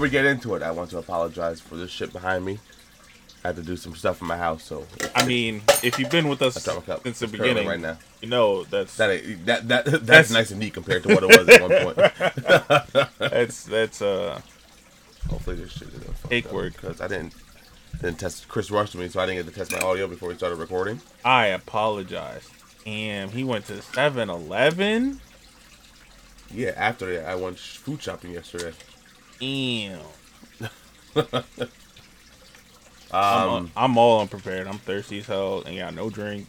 before we get into it, I want to apologize for this shit behind me. I had to do some stuff in my house, so I mean, if you've been with us I dropped my cup. since the It's beginning, right now. you know that's that ain't- that that that's, That's- nice and neat compared to what it was at one point. that's that's uh Hopefully this shit isn't fucked Fake up, work. because I didn't didn't test. Chris rushed me, so I didn't get to test my audio before we started recording. I apologize. Damn, he went to 7-Eleven. Yeah, after that, I went sh- food shopping yesterday. Damn. Um, I'm, I'm all unprepared. I'm thirsty as hell and got no drink.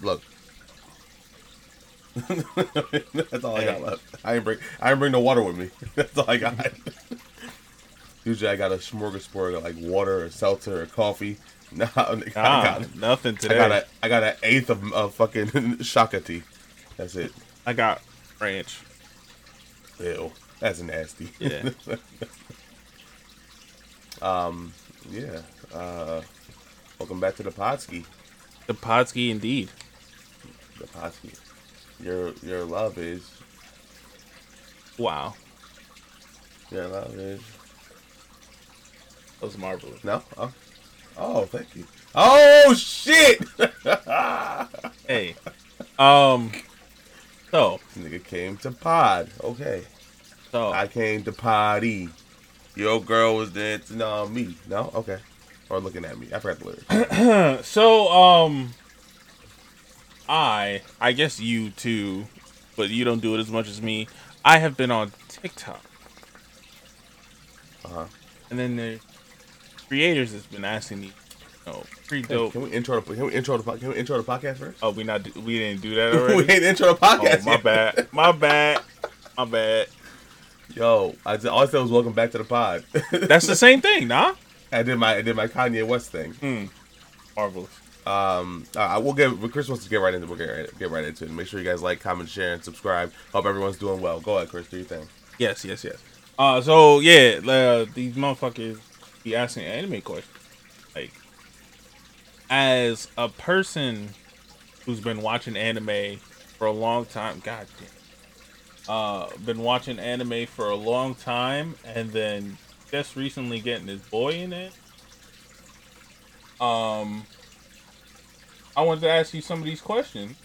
look. That's all I got left. I didn't bring I didn't bring no water with me. That's all I got. Usually I got a smorgasbord, I got like water or seltzer or coffee. No, I Ah, got nothing I today. got a I got an eighth of, of fucking shaka tea. That's it. I got ranch. Ew, that's nasty. Yeah. um, yeah. Uh, welcome back to the Podski. the Podsky indeed. The Podski. Your your love is Wow. your love is That was marvelous. no. Oh, oh thank you. Oh shit! Hey. Um so Nigga came to pod. Okay, so I came to party. Your girl was dancing on me. No, okay. Or looking at me. I forgot the lyrics. so um I I guess you too, but you don't do it as much as me. I have been on TikTok. Uh-huh. And then the creators has been asking me, Oh, pretty Hey, dope. can we intro the can we intro the can we intro the podcast first? Oh, we not we didn't do that already. we ain't intro the podcast. oh, my yet. bad. My bad. My bad. Yo, I just, all I said was welcome back to the pod. That's the same thing, nah? I did my I did my Kanye West thing. Hmm. Marvelous. Um, uh, we'll get when Chris wants to get right into. We'll get right, get right into it. Make sure you guys like, comment, share, and subscribe. Hope everyone's doing well. Go ahead, Chris. Do your thing. Yes, yes, yes. Uh, so yeah, uh, these motherfuckers be asking anime questions. Like, as a person who's been watching anime for a long time, god damn, uh, been watching anime for a long time, and then just recently getting this boy in it. Um, I wanted to ask you some of these questions.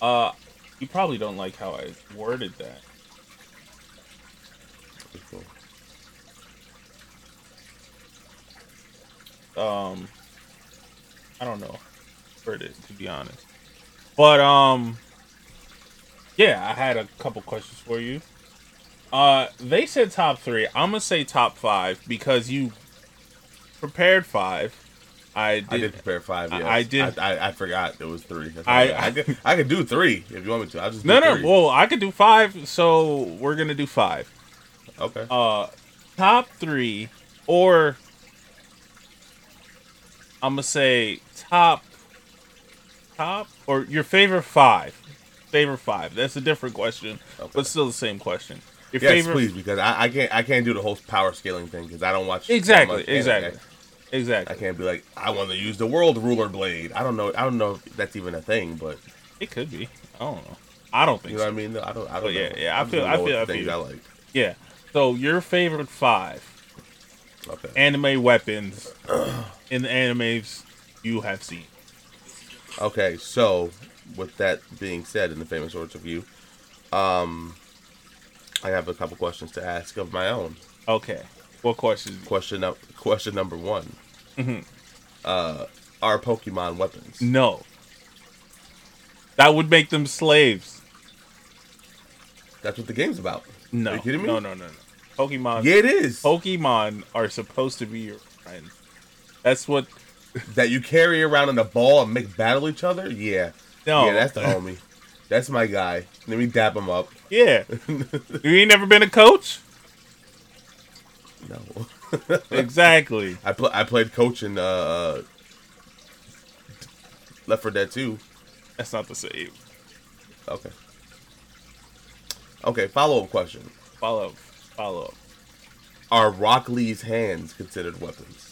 Uh, you probably don't like how I worded that. Um I don't know where it is to be honest. But um yeah, I had a couple questions for you. Uh they said top 3. I'm to say top 5 because you prepared 5. I did, I did prepare five. I- Yes. I did- I, I, I forgot it was three. That's I- I I, could, I could do three if you want me to. I'll just No, no. three. Well, I could do 5, so we're going to do 5. okay. Uh top 3 or I'm to say top top or your favorite 5. Favorite 5. That's a different question, Okay. but still the same question. Your yes, favorite please, because I, I can't I can't do the whole power scaling thing because I don't watch Exactly, much anime. exactly. I can't be like I want to use the world ruler blade. I don't know. I don't know if that's even a thing, but It could be. I don't know. I don't think you know so. what I mean. I don't. I don't. But yeah, know. yeah, I just feel- I feel- I feel I like. Yeah. So your favorite 5 Okay. anime weapons in the animes you have seen. Okay, so with that being said, in the famous words of you, um, I have a couple questions to ask of my own. Okay. What questions? Question up. Question number one. Mm-hmm. Uh, are Pokemon weapons? No. That would make them slaves. That's what the game's about. No. Are you kidding me? No, no, no, no. Pokemon. Yeah, it is. Pokemon are supposed to be your friends. That's what. that you carry around in a ball and make battle each other. Yeah. No. Yeah, that's the homie. That's my guy. Let me dap him up. Yeah. you ain't never been a coach? No. Exactly. I pl- I played coach in uh, uh, Left 4 Dead 2. That's not the same. Okay. Okay, follow up question. Follow. Up. Follow up. Are Rock Lee's hands considered weapons?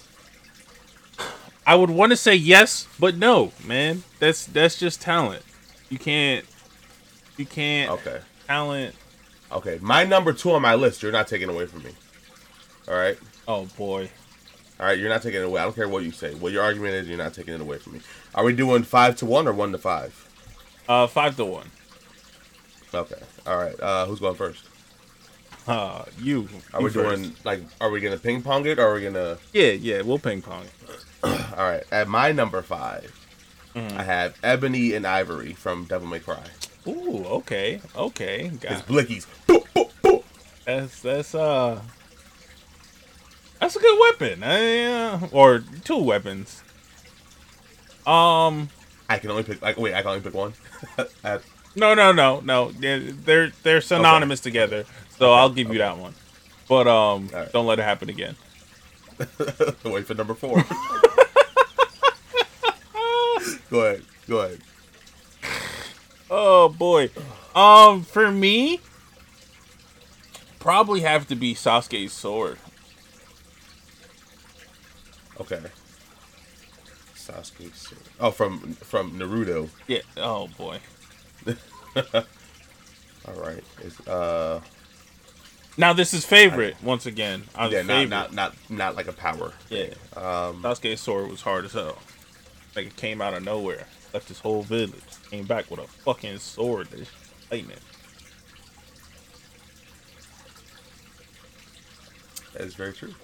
I would want to say yes, but no, man. That's that's just talent. You can't. You can't. Okay. Talent. Okay, my number two on my list. You're not taking away from me. All right. Oh boy. All right, you're not taking it away. I don't care what you say. What your argument is, you're not taking it away from me. Are we doing five to one or one to five? Uh, five to one. Okay. All right. Uh, who's going first? Uh, you. Are you we first. doing like? Are we gonna ping pong it, or are we gonna? Yeah, yeah. We'll ping pong. All right. At my number 5 Mhm. I have Ebony and Ivory from Devil May Cry. Ooh, okay, okay. It's Got blickies. Boop, boop, boop. that's that's uh. That's a good weapon. Uh, or two weapons. Um. I can only pick. Like, wait, I can only pick one. No, no, no, no. They're they're, synonymous together. So I'll give you that one. But um, Alright. don't let it happen again. wait for number four. go ahead. Go ahead. Oh boy. Um, for me, probably have to be Sasuke's sword. Okay. Sasuke. sword. Oh, from from Naruto. Yeah. Oh boy. All right. It's uh. Now this is favorite once again. Our Yeah, not, favorite. not not not like a power. yeah. Um. Sasuke's sword was hard as hell. Like it came out of nowhere, left his whole village, came back with a fucking sword that's lightning. That is very true.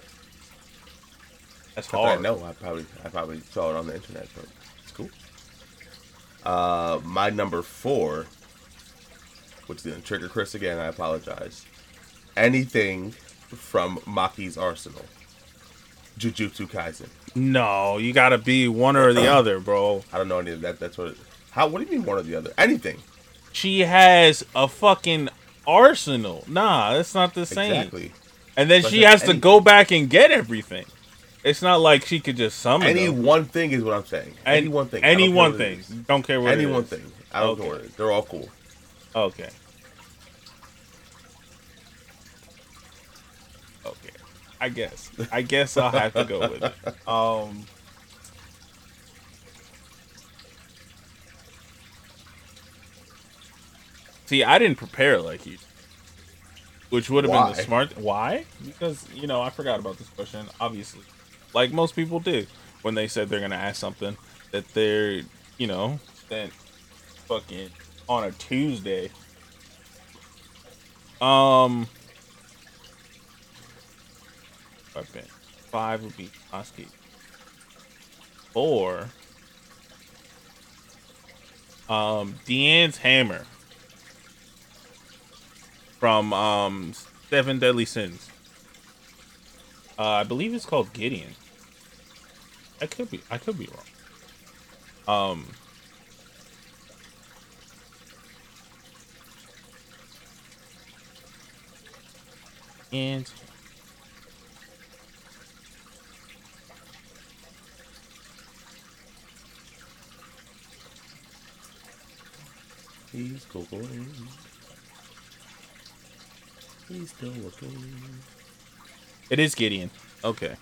That's Not that I know. I probably I probably saw it on the internet, but it's cool. Uh, my number four, which is gonna trigger Chris again. I apologize. Anything from Maki's arsenal, Jujutsu Kaisen. No, you gotta be one or the uh-uh. other, bro. I don't know any of that. That's what. It, how? What do you mean one or the other? Anything. She has a fucking arsenal. Nah, that's not the same. Exactly. And then But she has to go back and get everything. It's not like she could just summon Any them. one thing is what I'm saying. Any An- one thing. Any one thing. Don't care what Any one thing. I don't Okay. care what it is. They're all cool. Okay. Okay. I guess. I guess I'll have to go with it. Um See, I didn't prepare like you. Which would have been the smart why? Because, you know, I forgot about this question, obviously. Like most people did when they said they're gonna ask something that they're, you know, spent fucking on a Tuesday. Um, weapon five would be Oski. Four. Um, Diane's hammer from um Seven Deadly Sins. Uh, I believe it's called Gideon. I could be. I could be wrong. Um. And He's googling. He's still looking. it is Gideon. Okay.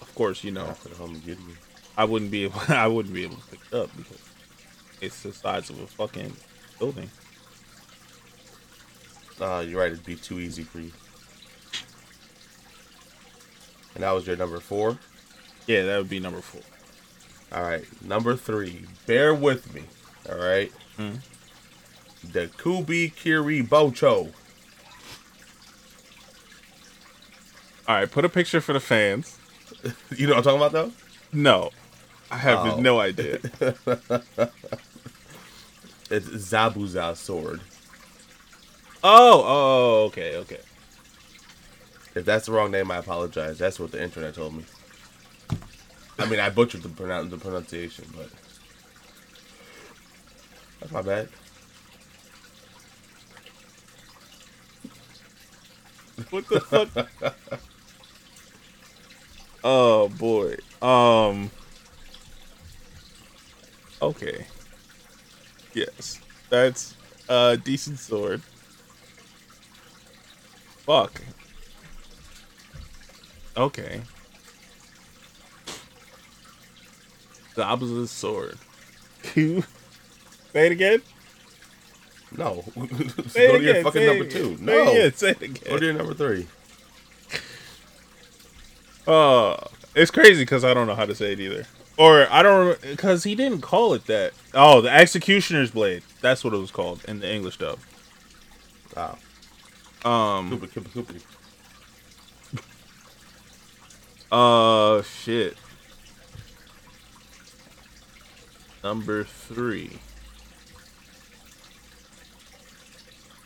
Of course, you know After the home Gideon. I wouldn't be able. I wouldn't be able to pick it up because it's the size of a fucking building. Uh, you're right. It'd be too easy for you. And that was your number four. Yeah, that would be number four. All right, number three. Bear with me. All right. Hmm. The Kubi Kiri Bocho. All right, put a picture for the fans. You know what I'm talking about though? No, I have Oh. no idea. It's Zabuza's sword. oh, oh, okay, okay. If that's the wrong name, I apologize. That's what the internet told me. I mean, I butchered the, pronoun- the pronunciation, but that's my bad. What the fuck? oh boy. Um. Okay. Yes, that's a decent sword. Fuck. Okay. The opposite sword. Say it again. No. Say it Go to your again, fucking say it number again. two. Say No. it again, say it Go to your number three. Uh, it's crazy because I don't know how to say it either. Or I don't because he didn't call it that. Oh, the Executioner's Blade. That's what it was called in the English dub. Wow. Um. Stupid. Uh, shit. Number three.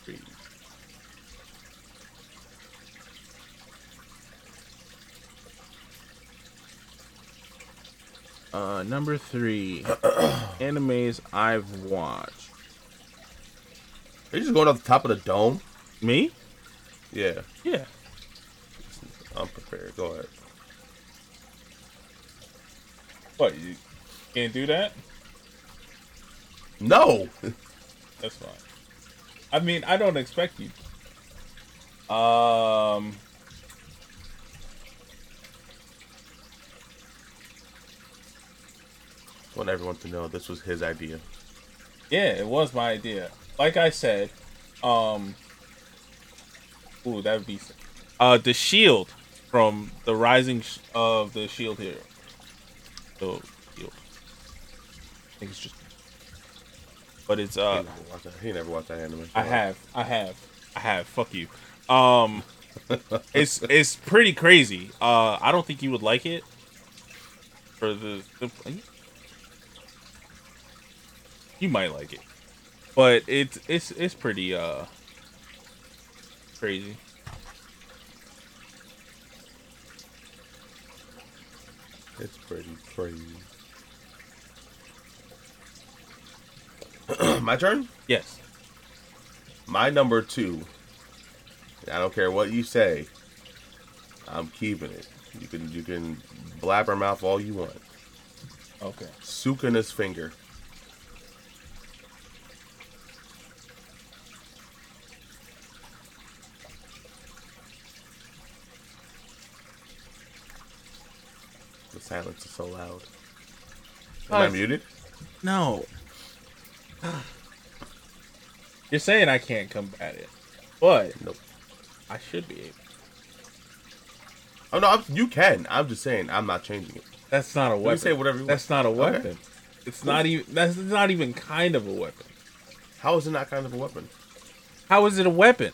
Three. Uh, number three. animes I've watched. Are you just going off the top of the dome? Me? Yeah. Yeah. I'm prepared. Go ahead. What? You can't do that? No. That's fine. I mean, I don't expect you. Um. want everyone to know this was his idea. Yeah, it was my idea. Like I said, um. Ooh, that would be. Uh, the shield from the Rising of the Shield Hero. The shield. I think it's just. But it's he, uh. never watched that. he never watched that anime. I have, I have, I have. Fuck you. Um, it's it's pretty crazy. Uh, I don't think you would like it. For the, the you might like it, but it's it's it's pretty uh crazy. It's pretty crazy. My turn? Yes. My number two. I don't care what you say. I'm keeping it. You can you can blabber mouth all you want. Okay. Sukuna's finger. The silence is so loud. Am I Guys. muted? No. You're saying I can't combat it, but Nope. I should be able. Oh no, I'm, you can. I'm just saying I'm not changing it. That's not a weapon. can say whatever you want. That's not a Okay. weapon. It's not even. That's not even kind of a weapon. How is it not kind of a weapon? How is it a weapon?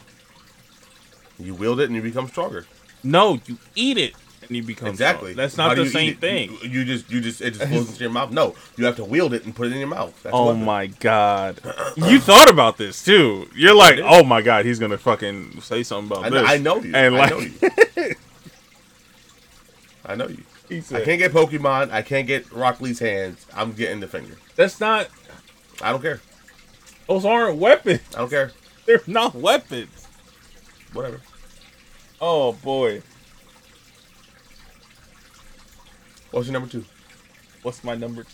You wield it and you become stronger. No, you eat it and you become Exactly. That's not do the you same thing. You, you just you just it just flows into your mouth. No, you have to wield it and put it in your mouth. That's oh my god! You thought about this too. You're like, oh my god, he's gonna fucking say something about I this. I know you. And I like, know you. I know you. he I can't get Pokemon. I can't get Rock Lee's hands. I'm getting the finger. that's not. I don't care. Those aren't weapons. I don't care. They're not weapons. Whatever. Oh boy, What's your number two? what's my number?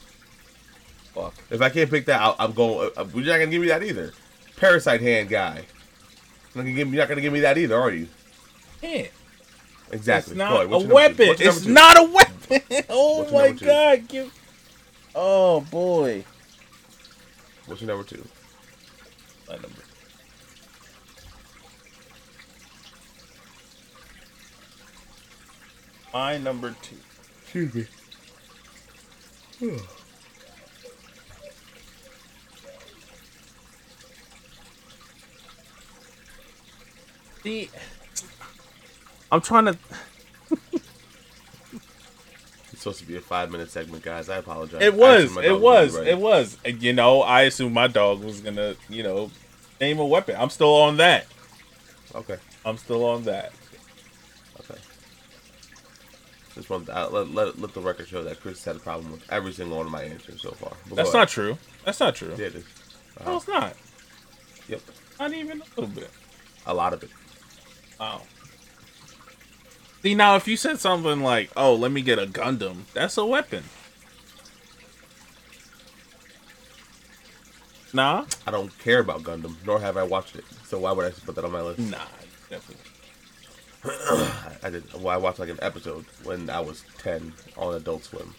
Fuck. If I can't pick that, I'll, I'm going. Uh, you're not gonna give me that either. Parasite hand guy. You're not gonna give me, not gonna give me that either, are you? Can't. Exactly. It's not Go a What's your number two? weapon. It's two? not a weapon. oh my god. Give. Oh boy. What's your number two? My number. My number two. Excuse me. See, I'm trying to. It's supposed to be a five minute segment, guys. I apologize. It was. It was. It was. You know, I assumed my dog was gonna, you know, aim a weapon. I'm still on that. Okay. I'm still on that. Just want uh, let, let let the record show that Chris had a problem with every single one of my answers so far. But That's not true. That's not true. Yeah, it is. No, Uh-huh. it's not. Yep. Not even a little bit. A lot of it. Wow. See now, if you said something like, "Oh, let me get a Gundam," that's a weapon. Nah, I don't care about Gundam, nor have I watched it. So why would I put that on my list? nah, definitely. I, did. Well, I watched like an episode when I was ten on Adult Swim.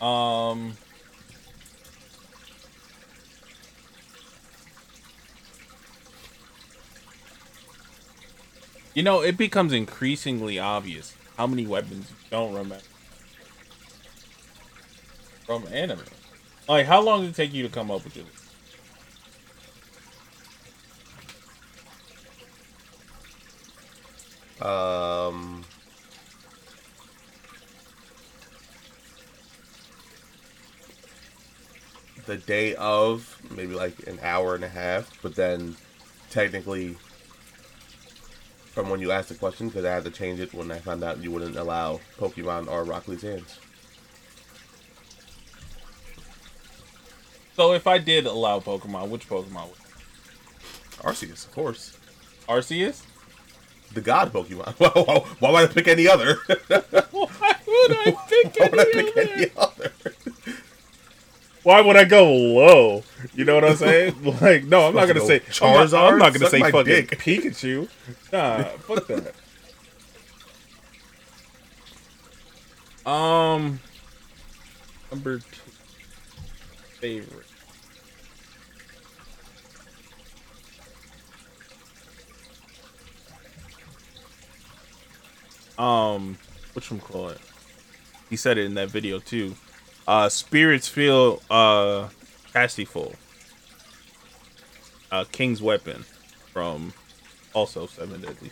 Um. You know, it becomes increasingly obvious how many weapons don't remember from anime. Like, how long did it take you to come up with it? Um, the day of, maybe like an hour and a half, but then technically from when you asked the question, because I had to change it when I found out you wouldn't allow Pokemon or Rock Lee's hands. So, if I did allow Pokemon, which Pokemon would Arceus, of course. Arceus? The god Pokemon. why, why would I pick any other? Why would I pick why would I any pick other? any other? Why would I go low? You know what I'm saying? Like, no, I'm not gonna say Charizard. I'm not, I'm not gonna say fucking dick. Pikachu. Nah, fuck that. Um, number two favorite. Um, which one call it? He said it in that video too. Uh, spirits feel uh full. Uh, King's Weapon from also Seven Deadly.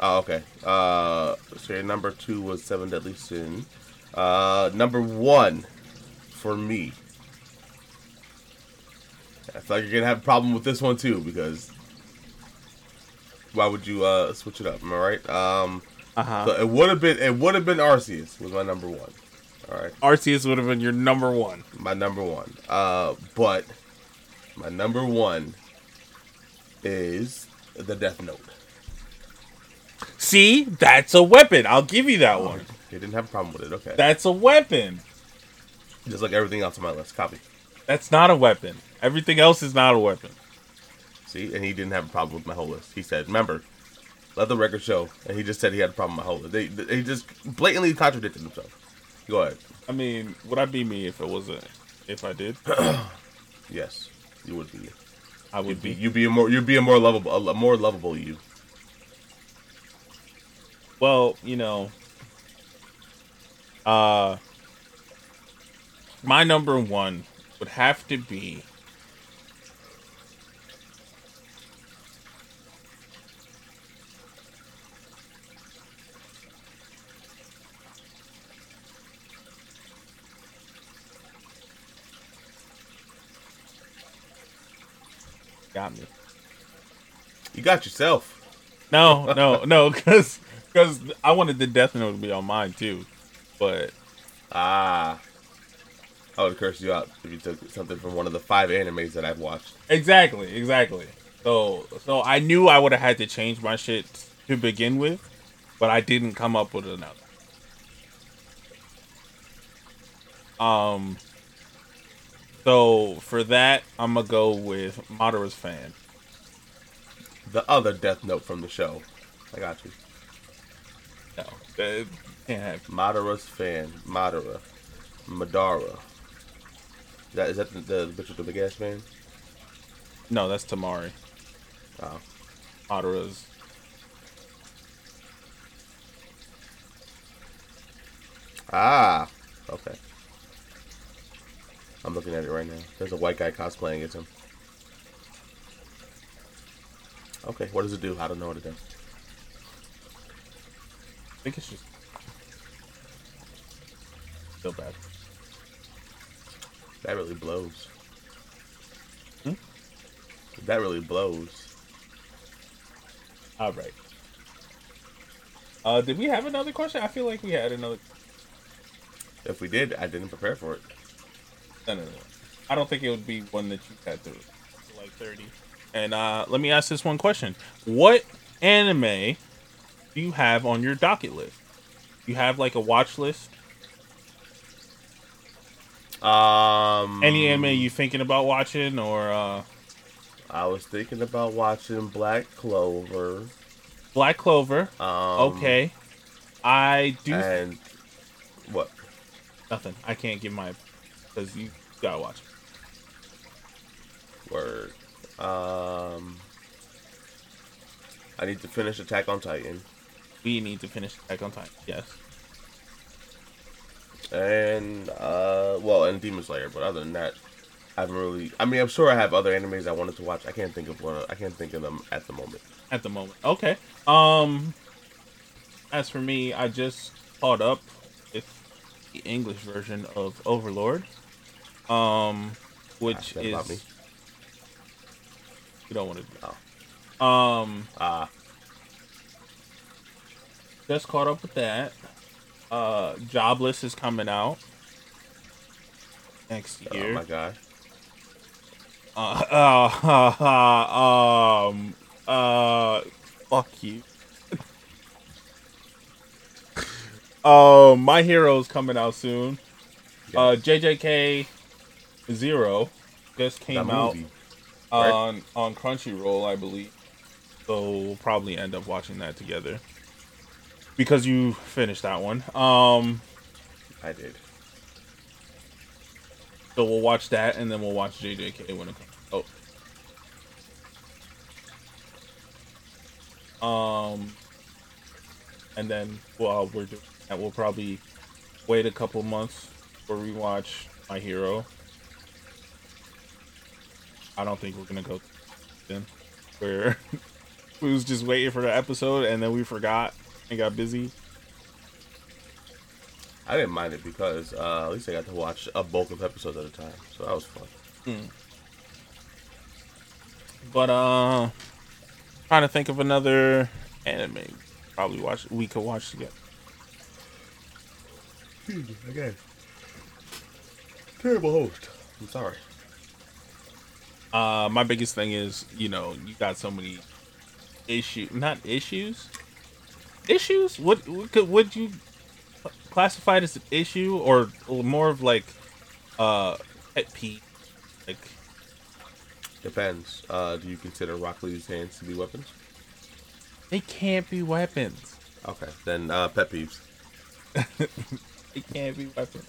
Oh, okay. Uh, so your number two was Seven Deadly Sin. Uh, number one for me. I feel like you're gonna have a problem with this one too because why would you uh switch it up? Am I right? Um, Uh huh. so it would have been it would have been Arceus was my number one. All right, Arceus would have been your number one. my number one. Uh, but my number one is the Death Note. See, that's a weapon. I'll give you that one. You didn't have a problem with it, okay? That's a weapon. Just like everything else on my list. Copy. That's not a weapon. Everything else is not a weapon. See, and he didn't have a problem with my whole list. He said, "Remember, let the record show," and he just said he had a problem with my whole list. They, they he just blatantly contradicted himself. Go ahead. I mean, would I be me if it wasn't? if I did? Yes, you would be. I would You'd be. be. You'd be a more. You'd be a more lovable. A more lovable you. Well, you know, uh, my number one would have to be got me. You got yourself. No, no, no, because because I wanted the Death Note to be on mine too, but Ah. I would curse you out if you took something from one of the five animes that I've watched. exactly, exactly. So so I knew I would have had to change my shit to begin with, but I didn't come up with another. Um. So for that, I'm gonna go with Madara's fan. The other Death Note from the show. I got you. No, that can't have. Madara's fan. Madara. Madara. Is that, is that the, the bitch with the big ass fan? No, that's Temari. Oh. Madara's. Ah. Okay. I'm looking at it right now. There's a white guy cosplaying as him. Okay, what does it do? I don't know what it does. I think it's just still bad. That really blows. Hmm? That really blows. All right. Uh, did we have another question? I feel like we had another. If we did, I didn't prepare for it. No, no, no. I don't think it would be one that you had to like thirty. And uh, let me ask this one question: What anime do you have on your docket list? You have like a watch list? Um, Any anime you thinking about watching, or uh, I was thinking about watching Black Clover. Black Clover? Um, okay, I do. And What? Nothing. I can't give my because you gotta watch. it. Word. Um. I need to finish Attack on Titan, We need to finish Attack on Titan. Yes. And uh, well, and Demon Slayer. But other than that, I haven't really. I mean, I'm sure I have other animes I wanted to watch. I can't think of one. I can't think of them at the moment. At the moment. Okay. Um. As for me, I just caught up with the English version of Overlord. Um, which me. is you don't want to. Oh. Um, Ah, just caught up with that. Uh, Jobless is coming out next year. oh my god. Uh, uh, um, uh, fuck you. um, My Hero's coming out soon. Uh, JJK Zero just came out right? on on Crunchyroll, I believe. So we'll probably end up watching that together because you finished that one. Um, I did. so we'll watch that and then we'll watch JJK when it comes. Oh. Um, and then while we're doing that, we'll probably wait a couple months for rewatch My Hero. I don't think we're gonna go then. Where we was just waiting for the episode and then we forgot and got busy. I didn't mind it because uh, at least I got to watch a bulk of episodes at a time, so that was fun. But uh, trying to think of another anime. Probably watch. We could watch together. Again. Terrible host. I'm sorry. Uh, my biggest thing is, you know, you got so many issues. Not issues. Issues? What? Could? Would you classify it as an issue or more of like uh pet peeve? Like Depends. Uh, do you consider Rock Lee's hands to be weapons? they can't be weapons. Okay, then uh, pet peeves. It can't be weapons.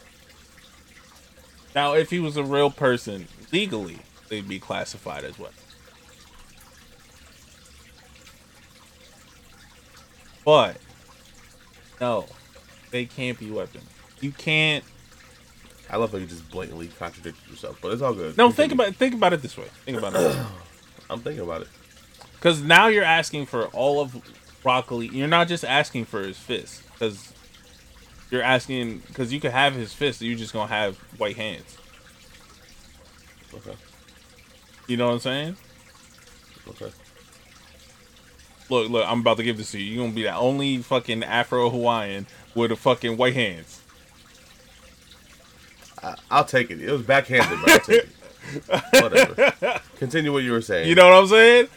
Now, if he was a real person, legally, they'd be classified as weapons. But no, they can't be weapons. You can't. I love how you just blatantly contradicted yourself, but it's all good. No, think Continue. about think about it this way. Think about it, I'm thinking about it. because now you're asking for all of Rock Lee. You're not just asking for his fist, because you're asking because you could have his fist. You're just gonna have white hands. Okay. You know what I'm saying? Okay. Look, look, I'm about to give this to you. You're gonna be the only fucking Afro Hawaiian with the fucking white hands. I, I'll take it. It was backhanded, but I'll take it. Whatever. Continue what you were saying. You know what I'm saying?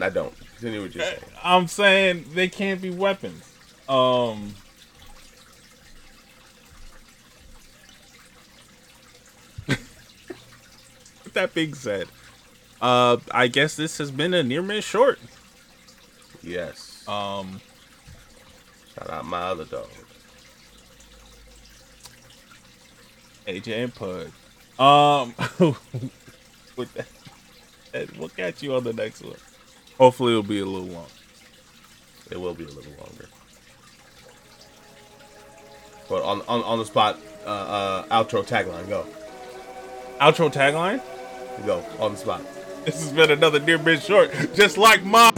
I don't. Continue what you're saying. I'm saying they can't be weapons. Um that being said, uh I guess this has been a near miss short. Yes. Um Shout out my other dog. AJ and Pud. Um with that, we'll catch you on the next one. Hopefully it'll be a little long. It will be a little longer. But on on, on the spot, uh, uh, outro tagline, go. Outro tagline? Go. On the spot. This has been another near miss short, just like my